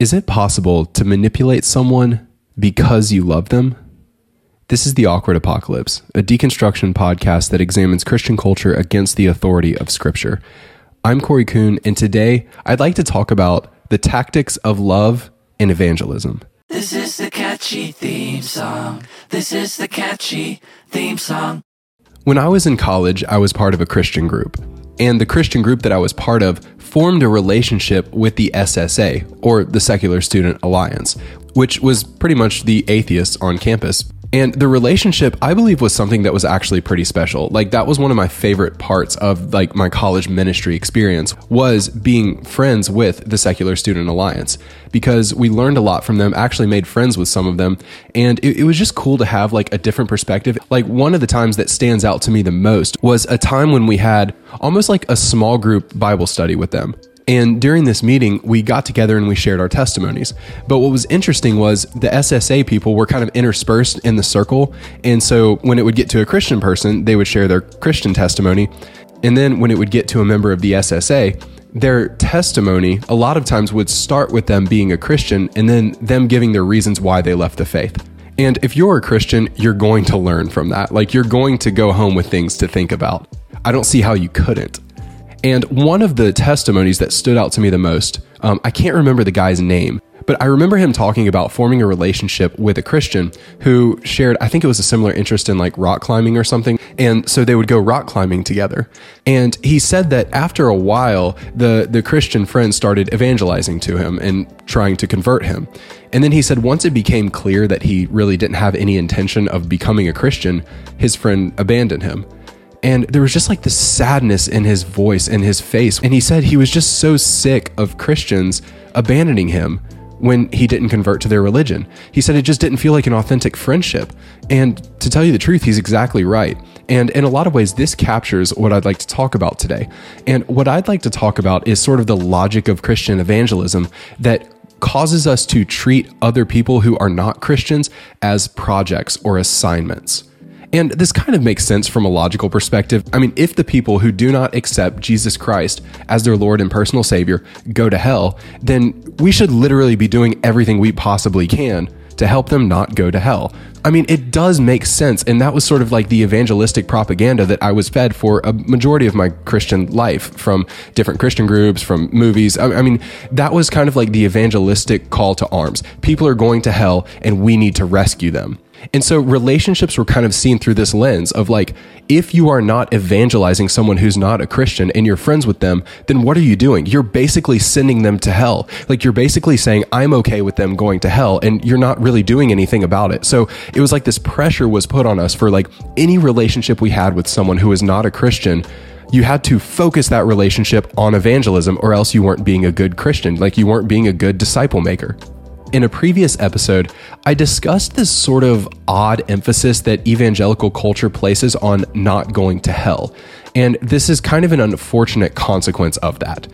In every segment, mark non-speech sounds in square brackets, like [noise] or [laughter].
Is it possible to manipulate someone because you love them? This is The Awkward Apocalypse, a deconstruction podcast that examines Christian culture against the authority of Scripture. I'm Corey Kuhn, and today I'd like to talk about the tactics of love and evangelism. This is the catchy theme song. This is the catchy theme song. When I was in college, I was part of a Christian group. And the Christian group that I was part of formed a relationship with the SSA, or the Secular Student Alliance, which was pretty much the atheists on campus. And the relationship, I believe, was something that was actually pretty special. Like that was one of my favorite parts of like my college ministry experience was being friends with the Secular Student Alliance because we learned a lot from them. Actually, made friends with some of them, and it, it was just cool to have like a different perspective. Like one of the times that stands out to me the most was a time when we had almost like a small group Bible study with them. And during this meeting, we got together and we shared our testimonies. But what was interesting was the SSA people were kind of interspersed in the circle. And so when it would get to a Christian person, they would share their Christian testimony. And then when it would get to a member of the SSA, their testimony a lot of times would start with them being a Christian and then them giving their reasons why they left the faith. And if you're a Christian, you're going to learn from that. Like you're going to go home with things to think about. I don't see how you couldn't. And one of the testimonies that stood out to me the most, um, I can't remember the guy's name, but I remember him talking about forming a relationship with a Christian who shared, I think it was a similar interest in like rock climbing or something. And so they would go rock climbing together. And he said that after a while, the, the Christian friend started evangelizing to him and trying to convert him. And then he said once it became clear that he really didn't have any intention of becoming a Christian, his friend abandoned him. And there was just like this sadness in his voice and his face. And he said he was just so sick of Christians abandoning him when he didn't convert to their religion. He said it just didn't feel like an authentic friendship. And to tell you the truth, he's exactly right. And in a lot of ways, this captures what I'd like to talk about today. And what I'd like to talk about is sort of the logic of Christian evangelism that causes us to treat other people who are not Christians as projects or assignments. And this kind of makes sense from a logical perspective. I mean, if the people who do not accept Jesus Christ as their Lord and personal Savior go to hell, then we should literally be doing everything we possibly can to help them not go to hell. I mean, it does make sense. And that was sort of like the evangelistic propaganda that I was fed for a majority of my Christian life from different Christian groups, from movies. I, mean, that was kind of like the evangelistic call to arms. People are going to hell and we need to rescue them. And so relationships were kind of seen through this lens of like, if you are not evangelizing someone who's not a Christian and you're friends with them, then what are you doing? You're basically sending them to hell. Like you're basically saying, I'm okay with them going to hell and you're not really doing anything about it. So it was like this pressure was put on us for like any relationship we had with someone who is not a Christian you had to focus that relationship on evangelism or else you weren't being a good Christian, like you weren't being a good disciple maker. In a previous episode, I discussed this sort of odd emphasis that evangelical culture places on not going to hell. And this is kind of an unfortunate consequence of that.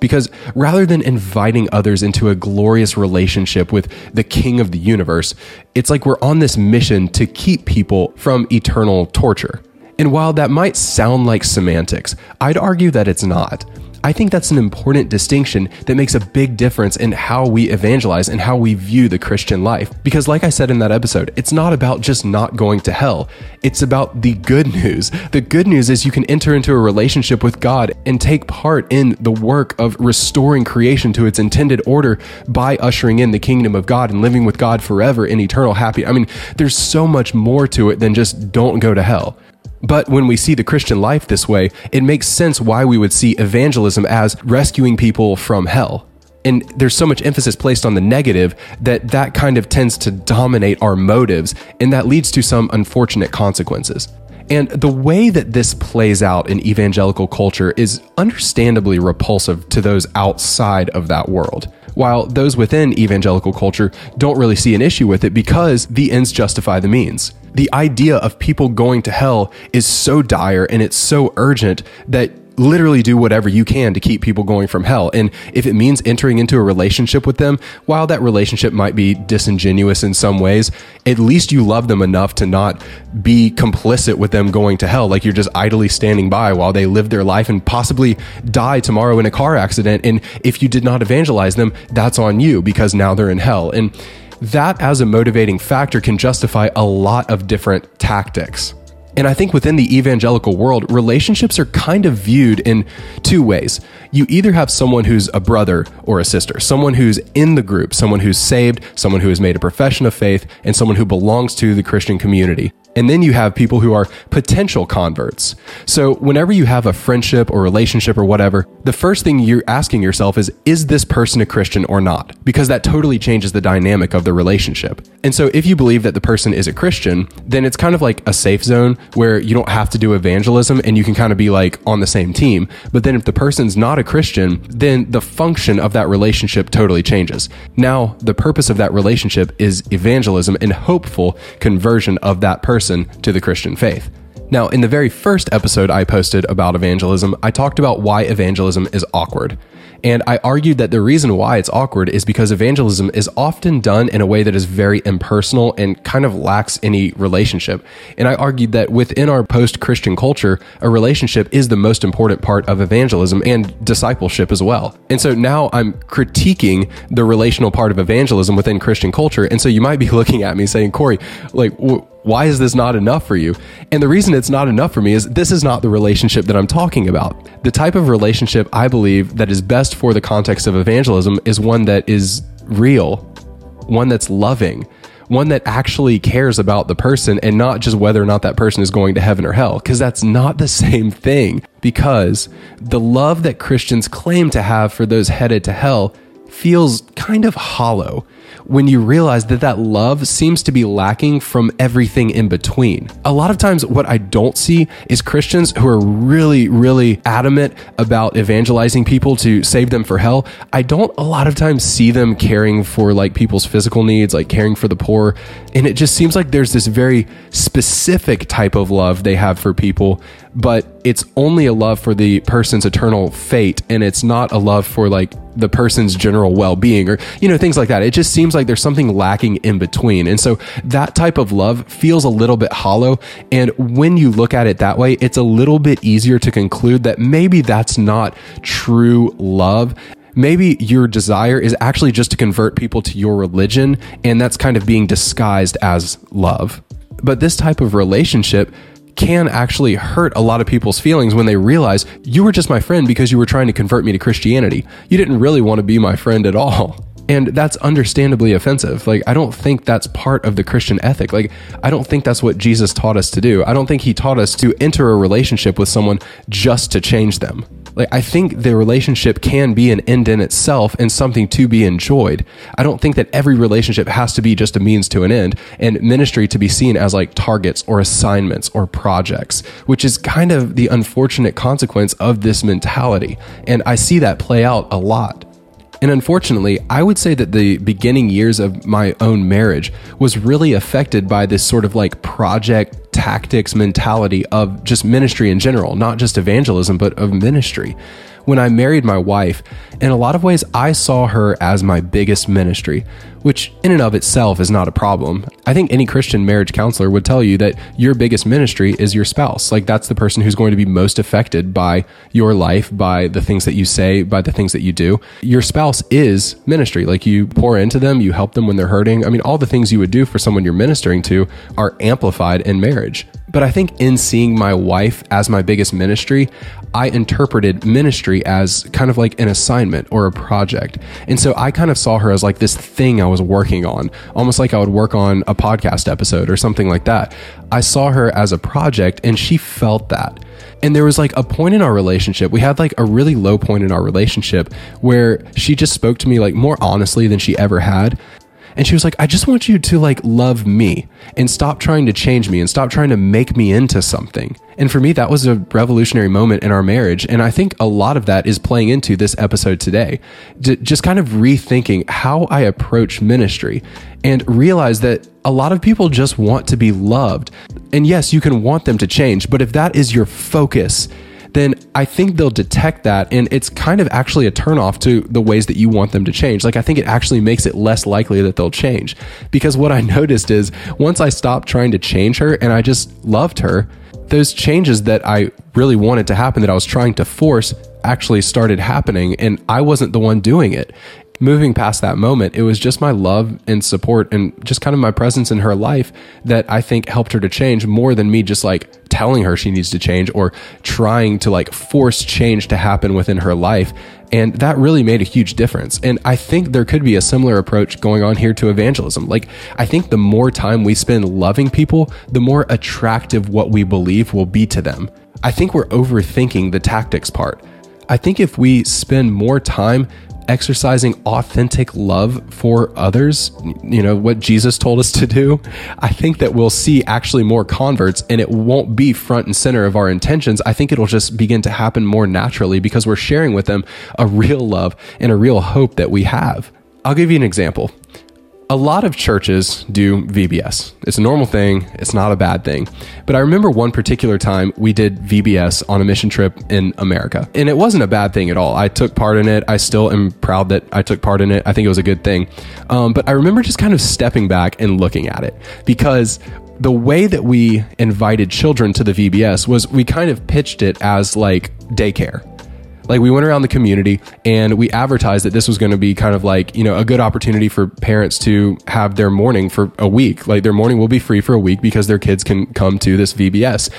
Because rather than inviting others into a glorious relationship with the king of the universe, it's like we're on this mission to keep people from eternal torture. And while that might sound like semantics, I'd argue that it's not. I think that's an important distinction that makes a big difference in how we evangelize and how we view the Christian life. Because, like I said in that episode, it's not about just not going to hell, it's about the good news. The good news is you can enter into a relationship with God and take part in the work of restoring creation to its intended order by ushering in the kingdom of God and living with God forever in eternal happiness. I mean, there's so much more to it than just don't go to hell. But when we see the Christian life this way, it makes sense why we would see evangelism as rescuing people from hell. And there's so much emphasis placed on the negative that that kind of tends to dominate our motives, and that leads to some unfortunate consequences. And the way that this plays out in evangelical culture is understandably repulsive to those outside of that world while those within evangelical culture don't really see an issue with it because the ends justify the means. The idea of people going to hell is so dire and it's so urgent that literally do whatever you can to keep people going from hell. And if it means entering into a relationship with them, while that relationship might be disingenuous in some ways, at least you love them enough to not be complicit with them going to hell. Like you're just idly standing by while they live their life and possibly die tomorrow in a car accident. And if you did not evangelize them, that's on you because now they're in hell. And that as a motivating factor can justify a lot of different tactics. And I think within the evangelical world, relationships are kind of viewed in two ways. You either have someone who's a brother or a sister, someone who's in the group, someone who's saved, someone who has made a profession of faith, and someone who belongs to the Christian community. And then you have people who are potential converts. So whenever you have a friendship or relationship or whatever, the first thing you're asking yourself is, is this person a Christian or not? Because that totally changes the dynamic of the relationship. And so if you believe that the person is a Christian, then it's kind of like a safe zone where you don't have to do evangelism and you can kind of be like on the same team. But then if the person's not a Christian, then the function of that relationship totally changes. Now, the purpose of that relationship is evangelism and hopeful conversion of that person person to the Christian faith. Now, in the very first episode I posted about evangelism, I talked about why evangelism is awkward. And I argued that the reason why it's awkward is because evangelism is often done in a way that is very impersonal and kind of lacks any relationship. And I argued that within our post Christian culture, a relationship is the most important part of evangelism and discipleship as well. And so now I'm critiquing the relational part of evangelism within Christian culture. And so you might be [laughs] looking at me saying, Corey, like, why is this not enough for you? And the reason it's not enough for me is this is not the relationship that I'm talking about. The type of relationship I believe that is best for the context of evangelism is one that is real, one that's loving, one that actually cares about the person and not just whether or not that person is going to heaven or hell, because that's not the [laughs] same thing. Because the love that Christians claim to have for those headed to hell feels kind of hollow when you realize that that love seems to be lacking from everything in between. A lot of times, what I don't see is Christians who are really, really adamant about evangelizing people to save them for hell. I don't a lot of times see them caring for like people's physical needs, like caring for the poor. And it just seems like there's this very specific type of love they have for people but it's only a love for the person's eternal fate and it's not a love for like the person's general well-being or you know things like that. It just seems like there's something lacking in between. And so that type of love feels a little bit hollow. And when you look at it that way it's a little bit easier to conclude that maybe that's not true love. Maybe your desire is actually just to convert people to your religion and that's kind of being disguised as love. But this type of relationship can actually hurt a lot of people's feelings when they realize you were just my friend because you were trying to convert me to Christianity. You didn't really want to be my friend at all. [laughs] And that's understandably offensive. Like, I don't think that's part of the Christian ethic. Like, I don't think that's what Jesus taught us to do. I don't think he taught us to enter a relationship with someone just to change them. Like, I think the relationship can be an end in itself and something to be enjoyed. I don't think that every relationship has to be just a means to an end and ministry to be seen as like targets or assignments or projects, which is kind of the unfortunate consequence of this mentality. And I see that play out a lot. And unfortunately, I would say that the beginning years of my own marriage was really affected by this sort of like project tactics mentality of just ministry in general, not just evangelism, but of ministry when I married my wife, in a lot of ways, I saw her as my biggest ministry, which in and of itself is not a problem. I think any Christian marriage counselor would tell you that your biggest ministry is your spouse. Like that's the person who's going to be most affected by your life, by the things that you say, by the things that you do. Your spouse is ministry. Like you pour into them, you help them when they're hurting. I mean, all the things you would do for someone you're ministering to are amplified in marriage. But I think in seeing my wife as my biggest ministry, I interpreted ministry as kind of like an assignment or a project. And so I kind of saw her as like this thing I was working on, almost like I would work on a podcast episode or something like that. I saw her as a project and she felt that. And there was like a point in our relationship, we had like a really low point in our relationship where she just spoke to me like more honestly than she ever had. And she was like, I just want you to like love me and stop trying to change me and stop trying to make me into something. And for me, that was a revolutionary moment in our marriage. And I think a lot of that is playing into this episode today. D- just kind of rethinking how I approach ministry and realize that a lot of people just want to be loved. And yes, you can want them to change, but if that is your focus, then I think they'll detect that. And it's kind of actually a turnoff to the ways that you want them to change. Like, I think it actually makes it less likely that they'll change. Because what I [laughs] noticed is once I stopped trying to change her and I just loved her, those changes that I really wanted to happen, that I was trying to force, actually started happening. And I wasn't the one doing it moving past that moment, it was just my love and support and just kind of my presence in her life that I think helped her to change more than me just like telling her she needs to change or trying to like force change to happen within her life. And that really made a huge difference. And I think there could be a similar approach going on here to evangelism. Like, I think the more time we spend loving people, the more attractive what we believe will be to them. I think we're overthinking the tactics part. I think if we spend more time exercising authentic love for others, you know, what Jesus told us to do, I think that we'll see actually more converts and it won't be front and center of our intentions. I think it'll just begin to happen more naturally because we're sharing with them a real love and a real hope that we have. I'll give you an example a lot of churches do VBS. It's a normal thing, it's not a bad thing. But I remember one particular time we did VBS on a mission trip in America. And it wasn't a bad thing at all. I took part in it. I still am proud that I took part in it. I think it was a good thing. Um, but I remember just kind of stepping back and looking at it because the way that we invited children to the VBS was we kind of pitched it as like daycare like we went around the community and we advertised that this was going to be kind of like you know a good opportunity for parents to have their morning for a week. Like their morning will be free for a week because their kids can come to this vbs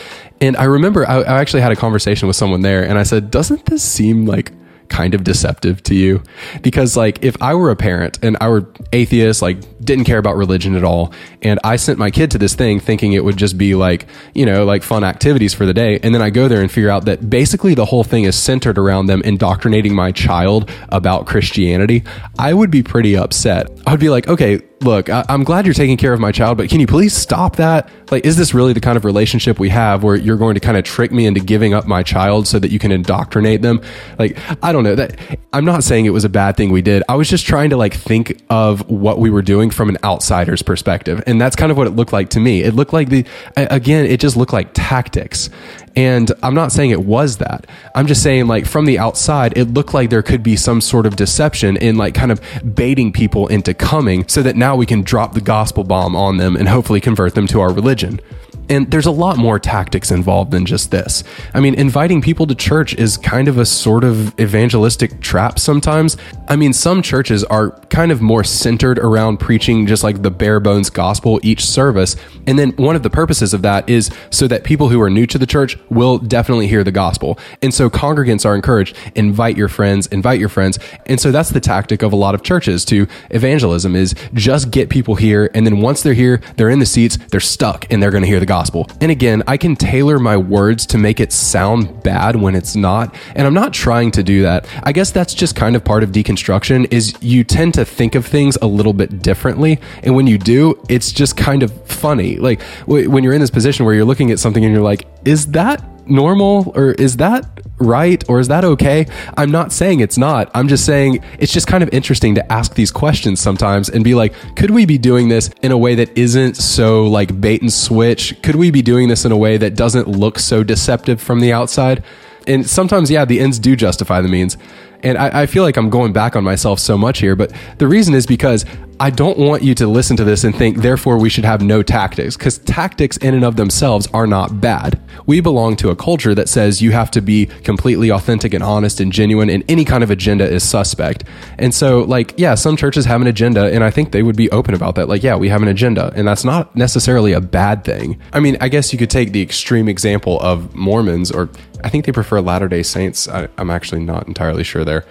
and i remember I, I actually had a conversation with someone there and i said doesn't this seem like kind of deceptive to you? Because like if i were a parent and i were atheist like didn't care about religion at all and i sent my kid to this thing thinking it would just be like you know like fun activities for the day and then i go there and figure out that basically the whole thing is centered around them indoctrinating my child about christianity i would be pretty upset i'd be like okay look, I, am glad you're taking care of my child, but can you please stop that? Like, is this really the kind of relationship we have where you're going to kind of trick me into giving up my child so that you can indoctrinate them? Like, I don't know that I'm not saying it was a bad thing we did. I was just trying to like think of what we were doing from an outsider's perspective. And that's kind of what it looked like to me. It looked like the, again, it just looked like tactics. And I'm not saying it was that. I'm just saying, like, from the outside, it looked like there could be some sort of deception in, like, kind of baiting people into coming so that now we can drop the gospel bomb on them and hopefully convert them to our religion. And there's a lot more tactics involved than just this. I mean, inviting people to church is kind of a sort of evangelistic trap sometimes. I mean, some churches are kind of more centered around preaching just like the bare bones gospel each service. And then one of the purposes of that is so that people who are new to the church will definitely hear the gospel. And so congregants are encouraged, invite your friends, invite your friends. And so that's the tactic of a lot of churches to evangelism is just get people here. And then once they're here, they're in the seats, they're stuck and they're going to hear the gospel. And again, I can tailor my words to make it sound bad when it's not. And I'm not trying to do that. I guess that's just kind of part of deconstruction is you tend to think of things a little bit differently. And when you do, it's just kind of funny. Like when you're in this position where you're looking at something and you're like, is that normal or is that right or is that okay? I'm not saying it's not. I'm just saying it's just kind of interesting to ask these questions sometimes and be like, could we be doing this in a way that isn't so like bait and switch? Could we be doing this in a way that doesn't look so deceptive from the outside? And sometimes, yeah, the ends do justify the means. And I, I, feel like I'm going back on myself so much here, but the reason is because I don't want you to listen to this and think, therefore, we should have no tactics, because tactics in and of themselves are not bad. We belong to a culture that says you have to be completely authentic and honest and genuine, and any kind of agenda is suspect. And so, like, yeah, some churches have an agenda, and I think they would be open about that. Like, yeah, we have an agenda, and that's not necessarily a bad thing. I mean, I guess you could take the extreme example of Mormons, or I think they prefer Latter day Saints. I, I'm actually not entirely sure there.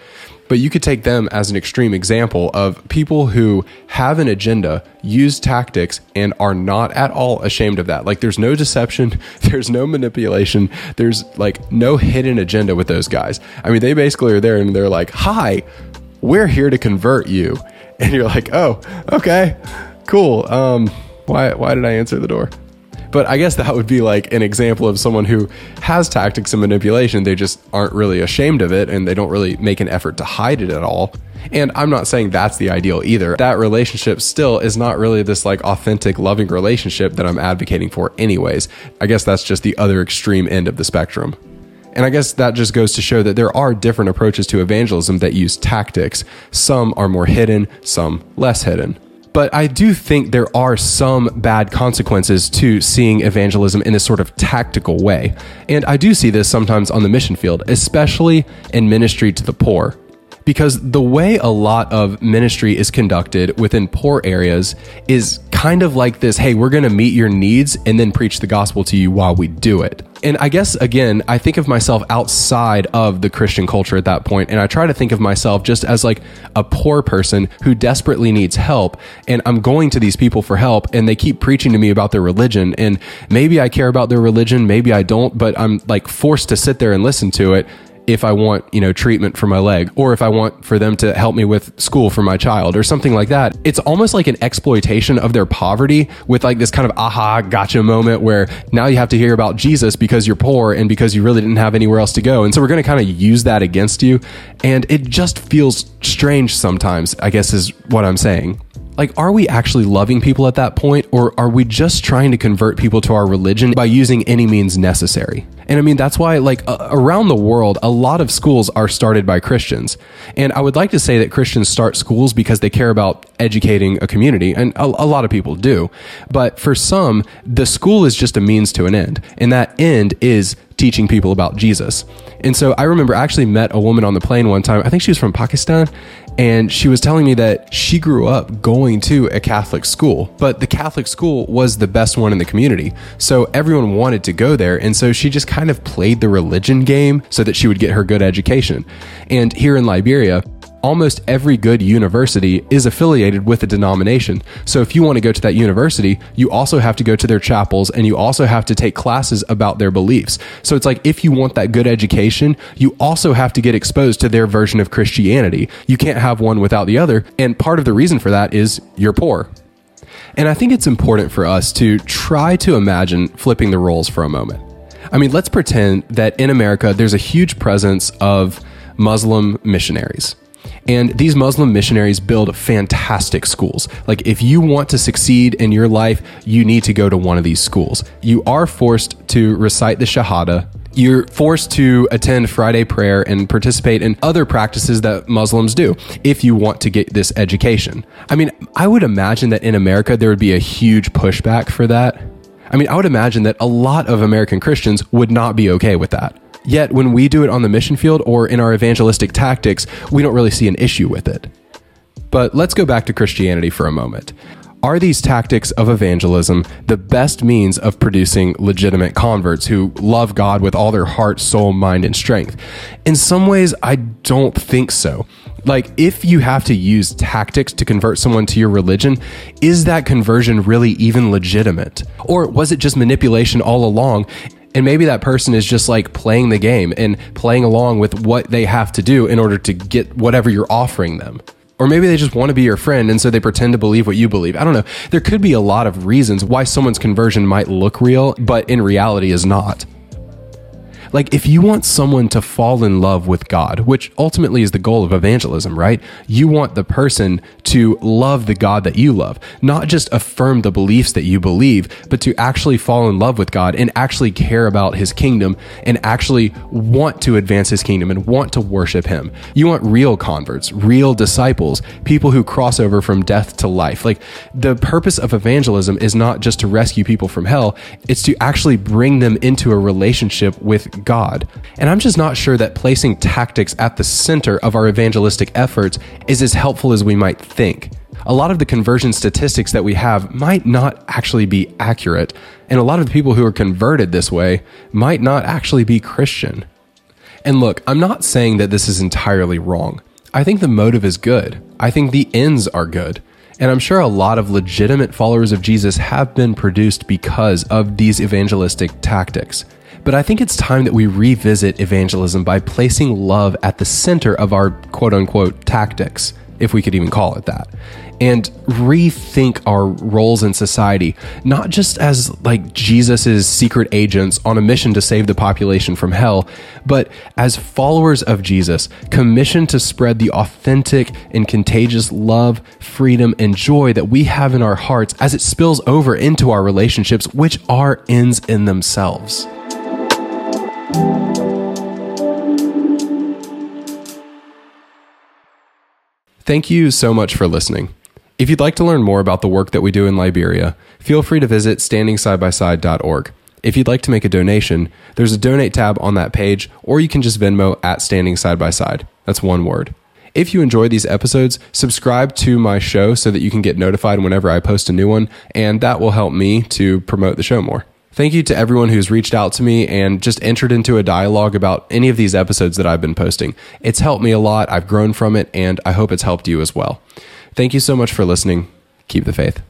But you could take them as an extreme example of people who have an agenda, use tactics, and are not at all ashamed of that. Like there's no deception, [laughs] there's no manipulation, there's like no hidden agenda with those guys. I mean, they basically are there and they're like, hi, we're here to convert you. [laughs] And you're like, oh, okay, cool. Um, why, why did I answer the door? But I guess that would be like an example of someone who has tactics and manipulation. They just aren't really ashamed of it and they don't really make an effort to hide it at all. And I'm not saying that's the ideal either. That relationship still is not really this like authentic, loving relationship that I'm advocating for, anyways. I guess that's just the other extreme end of the spectrum. And I guess that just goes to show that there are different approaches to evangelism that use tactics. Some are more hidden, some less hidden. But I do think there are some bad consequences to seeing evangelism in this sort of tactical way. And I do see this sometimes on the mission field, especially in ministry to the poor because the way a lot of ministry is conducted within poor areas is kind of like this hey, we're going to meet your needs and then preach the gospel to you while we do it. And I guess, again, I think of myself outside of the Christian culture at that point, and I try to think of myself just as like a poor person who desperately needs help. And I'm going to these people for help, and they keep preaching to me about their religion. And maybe I care about their religion, maybe I don't, but I'm like forced to sit there and listen to it if I want, you know, treatment for my leg or if I want for them to help me with school for my child or something like that. It's almost like an exploitation of their poverty with like this kind of aha gotcha moment where now you have to hear about Jesus because you're poor and because you really didn't have anywhere else to go. And so we're going to kind of use that against you. And it just feels strange sometimes, I guess is what I'm saying. Like, are we actually loving people at that point, or are we just trying to convert people to our religion by using any means necessary? And I mean, that's why, like, uh, around the world, a lot of schools are started by Christians. And I would like to say that Christians start schools because they care about educating a community, and a, a lot of people do. But for some, the school is just a means to an end. And that end is teaching people about Jesus. And so I remember I actually met a woman on the plane one time. I think she was from Pakistan. And she was telling me that she grew up going to a Catholic school, but the Catholic school was the best one in the community. So everyone wanted to go there. And so she just kind of played the religion game so that she would get her good education. And here in Liberia, almost every good university is affiliated with a denomination. So if you want to go to that university, you also have to go to their chapels and you also have to take classes about their beliefs. So it's like if you want that good education, you also have to get exposed to their version of Christianity. You can't have one without the other. And part of the reason for that is you're poor. And I think it's important for us to try to imagine flipping the roles for a moment. I mean, let's pretend that in America, there's a huge presence of Muslim missionaries. And these Muslim missionaries build fantastic schools. Like, if you want to succeed in your life, you need to go to one of these schools. You are forced to recite the Shahada. You're forced to attend Friday prayer and participate in other practices that Muslims do if you want to get this education. I mean, I would imagine that in America, there would be a huge pushback for that. I mean, I would imagine that a lot of American Christians would not be okay with that. Yet, when we do it on the mission field or in our evangelistic tactics, we don't really see an issue with it. But let's go back to Christianity for a moment. Are these tactics of evangelism the best means of producing legitimate converts who love God with all their heart, soul, mind, and strength? In some ways, I don't think so. Like, if you have to use tactics to convert someone to your religion, is that conversion really even legitimate? Or was it just manipulation all along? And maybe that person is just like playing the game and playing along with what they have to do in order to get whatever you're offering them. Or maybe they just want to be your friend and so they pretend to believe what you believe. I don't know. There could be a lot of reasons why someone's conversion might look real, but in reality is not. Like, if you want someone to fall in love with God, which ultimately is the goal of evangelism, right? You want the person to love the God that you love, not just affirm the beliefs that you believe, but to actually fall in love with God and actually care about his kingdom and actually want to advance his kingdom and want to worship him. You want real converts, real disciples, people who cross over from death to life. Like, the purpose of evangelism is not just to rescue people from hell, it's to actually bring them into a relationship with God. And I'm just not sure that placing tactics at the center of our evangelistic efforts is as helpful as we might think. A lot of the conversion statistics that we have might not actually be accurate, and a lot of the people who are converted this way might not actually be Christian. And look, I'm not saying that this is entirely wrong. I think the motive is good. I think the ends are good. And I'm sure a lot of legitimate followers of Jesus have been produced because of these evangelistic tactics. But I think it's time that we revisit evangelism by placing love at the center of our quote unquote tactics, if we could even call it that, and rethink our roles in society, not just as like Jesus's secret agents on a mission to save the population from hell, but as followers of Jesus, commissioned to spread the authentic and contagious love, freedom, and joy that we have in our hearts as it spills over into our relationships, which are ends in themselves. Thank you so much for listening. If you'd like to learn more about the work that we do in Liberia, feel free to visit standingsidebyside.org. If you'd like to make a donation, there's a donate tab on that page, or you can just Venmo at Standing Side by Side. That's one word. If you enjoy these episodes, subscribe to my show so that you can get notified whenever I post a new one, and that will help me to promote the show more. Thank you to everyone who's reached out to me and just entered into a dialogue about any of these episodes that I've been posting. It's helped me a lot. I've grown from it, and I hope it's helped you as well. Thank you so much for listening. Keep the faith.